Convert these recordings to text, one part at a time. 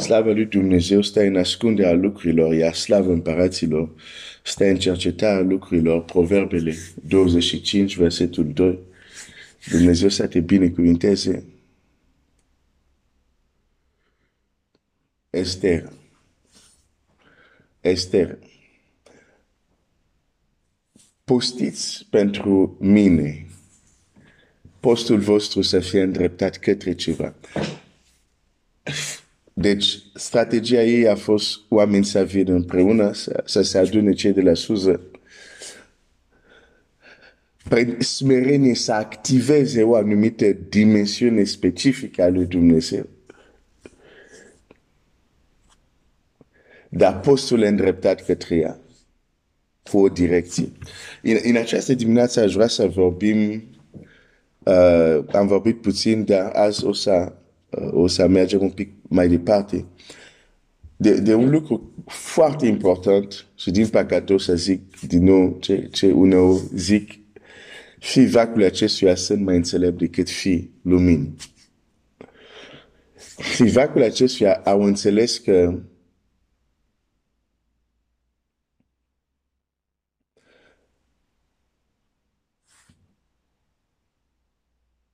Slava lui Dumnezeu stă în ascunderea lucrurilor, iar slavă împăraților stă în cercetarea lucrurilor. Proverbele 25, versetul 2. Dumnezeu să te binecuvinteze. Esther. Esther. Postiți pentru mine postul vostru să fie îndreptat către ceva. Deci, strategia ei a fost oameni să vină împreună, să, să se adune cei de la sus, prin smerenie să activeze o anumită dimensiune specifică a lui Dumnezeu. Dar postul îndreptat către ea, cu o direcție. În, în această dimineață aș vrea să vorbim, uh, am vorbit puțin, dar azi o să o să mergem un pic mai departe. De, de un lucru foarte important și din păcate o să zic din nou ce, ce uneori zic, fi vacul acestuia sunt mai înțelept decât fi luminii. Fi vacul acestuia au înțeles că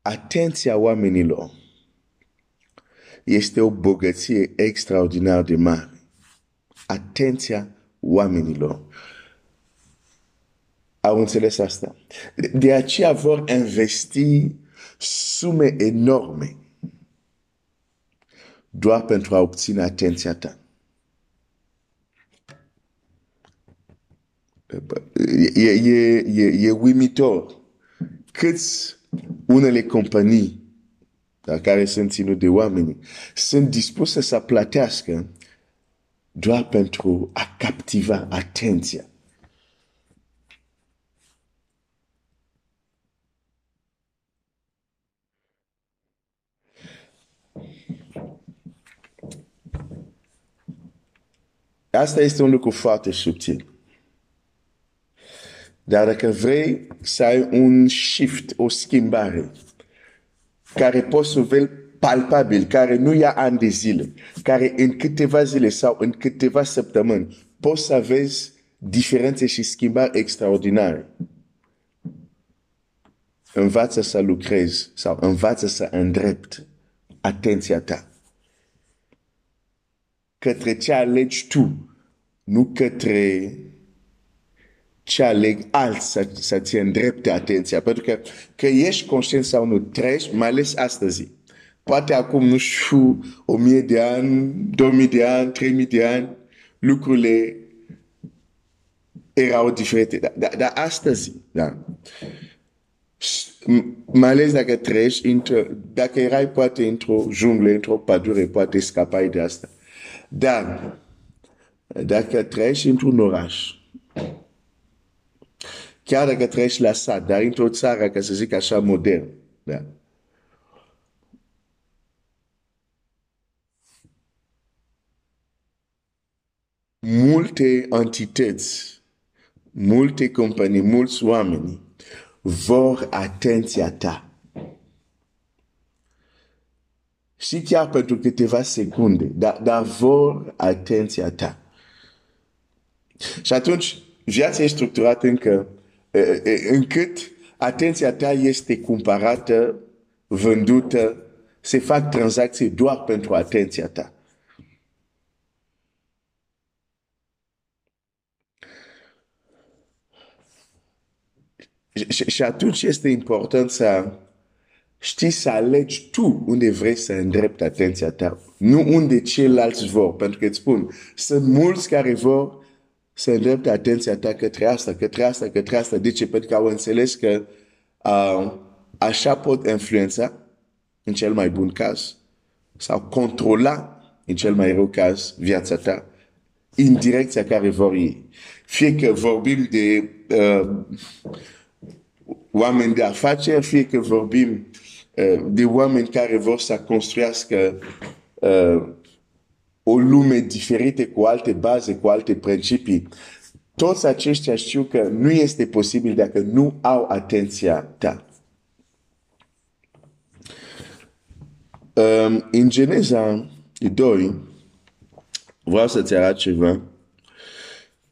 atenția oamenilor este o bogăție extraordinar de mare. Atenția oamenilor. Au înțeles asta. De aceea vor investi sume enorme doar pentru a obține atenția ta. E, e, e, e uimitor câți unele companii dar care sunt ținut de oameni, sunt dispuse să plătească doar pentru a captiva atenția. Asta este un lucru foarte subtil. Dar dacă vrei să ai un shift, o schimbare, care poți să vezi palpabil, care nu ia ani de zile, care în câteva zile sau în câteva săptămâni poți să vezi diferențe și schimbări extraordinare. Învață să lucrezi sau învață să îndrept atenția ta către ce alegi tu, nu către ce aleg alți să, să ți îndrepte atenția. Pentru că, că ești conștient sau nu, treci, mai ales astăzi. Poate acum, nu știu, o mie de ani, două mii de ani, trei mii de ani, lucrurile erau diferite. Dar da, da, astăzi, da. Mai ales dacă treci, dacă erai poate într-o junglă, într-o pădure, poate scapai de asta. Dar dacă treci într-un oraș, chiar dacă trăiești la sat, dar într-o țară, ca să zic așa, modern. Da. Multe entități, multe companii, mulți oameni vor atenția ta. Și chiar pentru câteva secunde, dar, dar vor atenția ta. Și atunci, viața e structurată încă încât atenția ta este cumpărată, vândută, se fac tranzacții doar pentru atenția ta. Și, și atunci este important să știi să alegi tu unde vrei să îndrepti atenția ta, nu unde ceilalți vor. Pentru că îți spun, sunt mulți care vor să îndrepte atenția ta către asta, către asta, către asta. De ce? Pentru că au înțeles că uh, așa pot influența, în cel mai bun caz, sau controla, în cel mai rău caz, viața ta, în direcția care vor ei. Fie că vorbim de uh, oameni de afaceri, fie că vorbim uh, de oameni care vor să construiască uh, o lume diferită cu alte baze, cu alte principii. Toți aceștia știu că nu este posibil dacă nu au atenția ta. Um, în Geneza 2, vreau să-ți arăt ceva.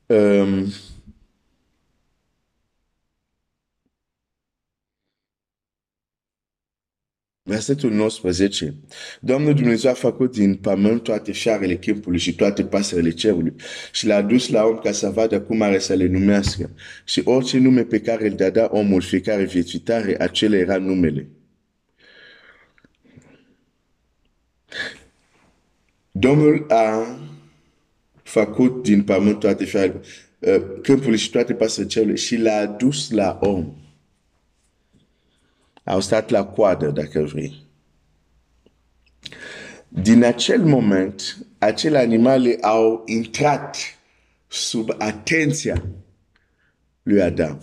Um, Versetul 19. Domnul Dumnezeu a făcut din pământ toate fiarele câmpului și toate pasările cerului și l-a dus la om ca să vadă cum are să le numească. Și orice nume pe care îl dădea omul fiecare viețuitare, acela era numele. Domnul a făcut din pământ toate fiarele uh, câmpului și toate pasările cerului și l-a dus la om au stat la coadă, dacă vrei. Din acel moment, acele animale au intrat sub atenția lui Adam.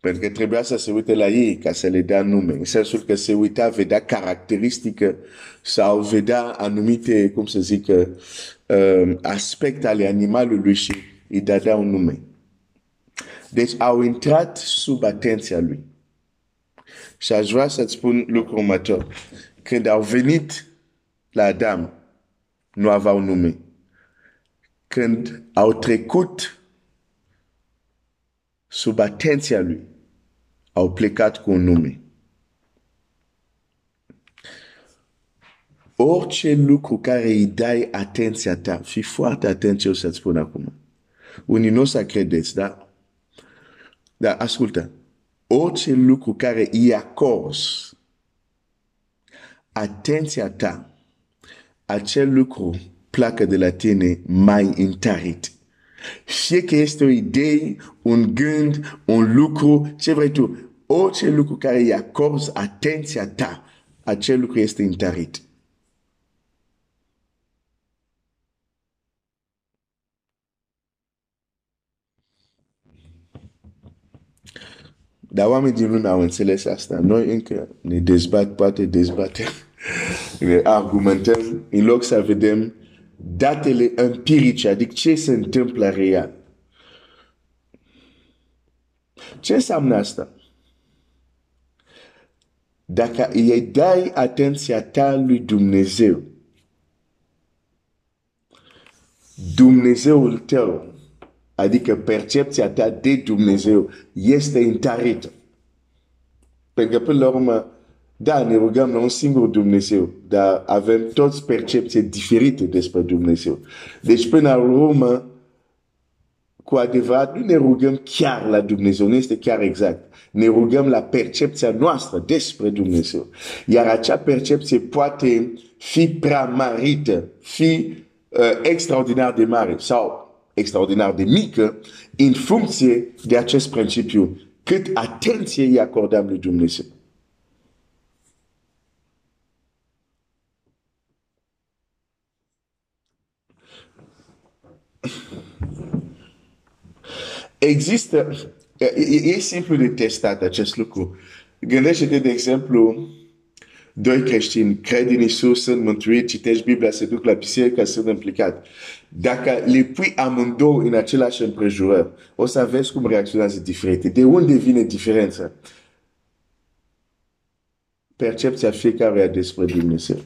Pentru că trebuia să se uite la ei ca să le dea nume. În sensul că se uita, vedea caracteristică sau vedea anumite, cum să zic, uh, aspecte ale animalului și îi dădea un nume. Deci au intrat sub atenția lui. Și aș vrea să-ți spun lucrul următor. Când au venit la Adam, nu aveau nume. Când au trecut sub atenția lui, au plecat cu un nume. Orice lucru care îi dai atenția ta, fii foarte atent ce o să-ți spun acum. Unii nu o să credeți, dar dar ascultă, orice lucru care îi acors atenția ta, acel lucru pleacă de la tine mai întărit. Fie că este o idee, un gând, un lucru, ce vrei tu, orice lucru care îi acorzi atenția ta, acel lucru este întărit. Dar oamenii din lume au înțeles asta. Noi încă ne dezbat, poate dezbatem, ne argumentăm, în loc să vedem datele empirice, adică ce se întâmplă real. Ce înseamnă asta? Dacă îi dai atenția ta lui Dumnezeu, Dumnezeul tău Adică percepția ta de Dumnezeu este întărită. Pentru că până la urmă, da, ne rugăm la un singur Dumnezeu, dar avem toți percepții diferite despre Dumnezeu. Deci până la urmă, cu adevărat, nu ne rugăm chiar la Dumnezeu, nu este chiar exact? Ne rugăm la percepția noastră despre Dumnezeu. Iar acea percepție poate fi prea marită, fi uh, extraordinar de mare sau extraordinar de mică în funcție de acest principiu. Cât atenție îi acordăm lui Dumnezeu. Există, e, e simplu de testat acest lucru. Gândește-te, de exemplu, doi creștini cred în Isus, sunt mântuiți, citești Biblia, se duc la biserică, sunt implicat. Dacă le pui amândouă în același împrejurări, o să vezi cum reacționează diferite. De unde vine diferența? Percepția fiecare despre Dumnezeu.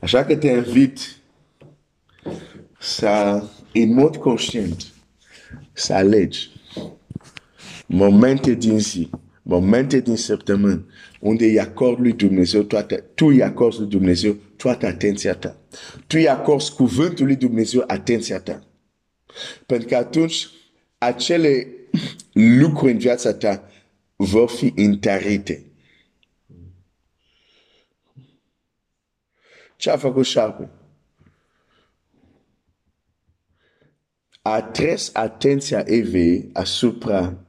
Așa că te invit să, în mod conștient, să alegi momente din zi, momente din săptămână, unde îi acord lui Dumnezeu toată, tu îi acorzi lui Dumnezeu toată atenția ta. Tu îi acorzi cuvântul lui Dumnezeu atenția ta. Pentru că atunci acele lucruri în viața ta vor fi întărite. Ce a făcut șarpe? A tras atenția Evei asupra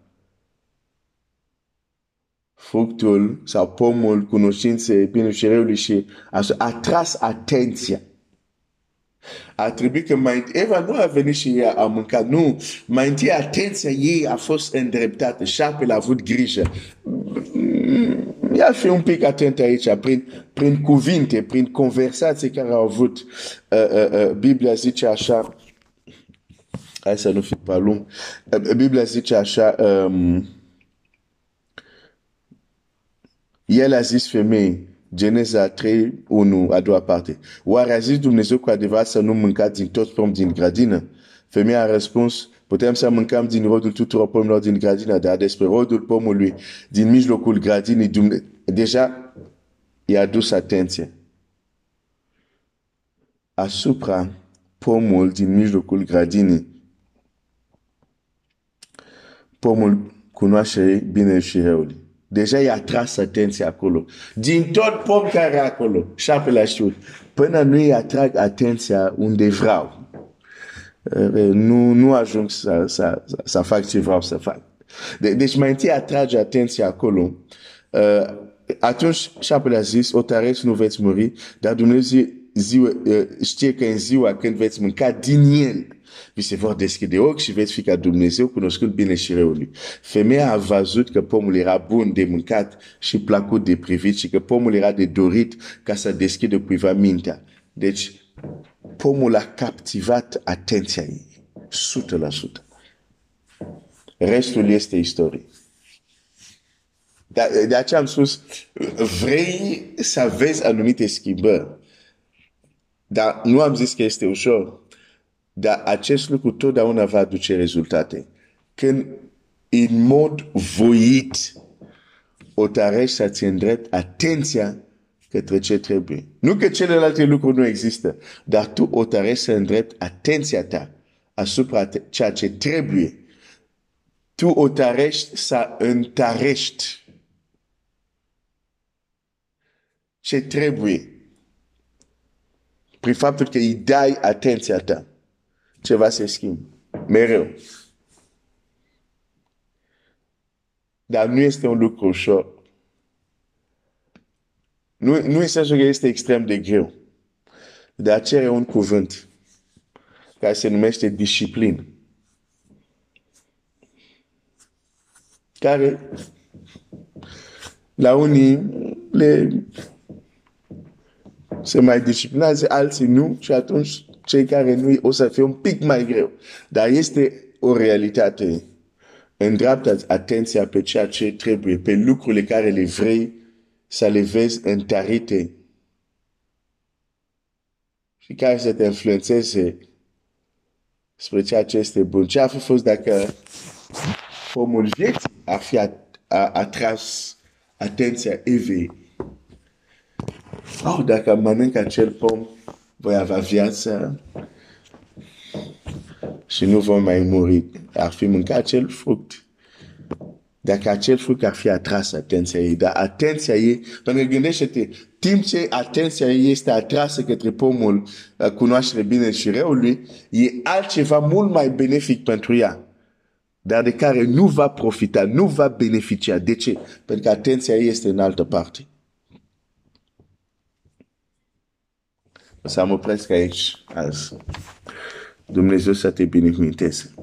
fructul sau pomul cunoștinței bineșereului și a atras atenția. A trebuit că mai Eva nu a venit și ea a mâncat, nu. Mai întâi atenția ei a fost îndreptată. Șarpele a avut grijă. Ia fi un pic atent aici, prin, prin cuvinte, prin conversații care au avut. Uh, uh, uh, Biblia zice așa, hai să nu fiu pe lung, uh, Biblia zice așa, um, El a zis femei, Geneza 3, 1, a doua parte. Oare a zis Dumnezeu cu adevărat să nu mâncați din toți pom din grădină? Femeia a răspuns, putem să mâncăm din rodul tuturor pomilor din grădină, dar despre rodul pomului din mijlocul grădinii, Dumne... deja i-a dus atenție asupra pomul din mijlocul grădinii. Pomul cunoașterii bine și răului. Deja i-a tras atenția acolo. Din tot pom care e acolo, șapele a știut. Până nu i atrag atenția unde vreau. Nu, nu ajung să, să, să fac ce vreau să fac. De, deci mai întâi atrage atenția acolo. Uh, atunci șapele a zis, o tareți nu veți muri, dar Dumnezeu ziua, uh, știe că în ziua când veți mânca din el, vi se vor deschide ochi și veți fi ca Dumnezeu cunoscut bine și răului. Femeia a văzut că pomul era bun de mâncat și plăcut de privit și că pomul era de dorit ca să deschidă cuiva mintea. Deci, pomul a captivat atenția ei. 100%. Restul este istorie. De, de aceea am spus, vrei să vezi anumite schimbări. Dar nu am zis că este ușor. Dar acest lucru totdeauna va aduce rezultate. Când în mod voit o tarești să-ți îndrept atenția către ce trebuie. Nu că celelalte lucruri nu există, dar tu o tarești să îndrept atenția ta asupra ceea ce trebuie. Tu o tarești să întarești ce trebuie. Prin faptul că îi dai atenția ta ceva se schimbă. Mereu. Dar nu este un lucru ușor. Nu, nu este că este extrem de greu. Dar cere un cuvânt care se numește disciplină. Care la unii le se mai disciplinează, alții nu și atunci cei care nu o să fie un pic mai greu. Dar este o realitate. Îndreaptă atenția pe ceea ce trebuie, pe lucrurile care le vrei să le vezi întărite și care să te influențeze spre ceea ce este bun. Ce ar fi fost dacă pomul vieții ar fi atras atenția Evei? Oh, dacă mănânc acel pom, voi avea viață și nu vom mai muri. Ar fi mâncat acel fruct. Dacă acel fruct ar fi atras atenția ei, dar atenția ei, pentru că gândește-te, timp ce atenția ei este atrasă către pomul uh, cunoaștere bine și răului, e altceva mult mai benefic pentru ea, dar de care nu va profita, nu va beneficia. De ce? Pentru că atenția ei este în altă parte. O să mă opresc aici azi. Dumnezeu să te binecuvinteze.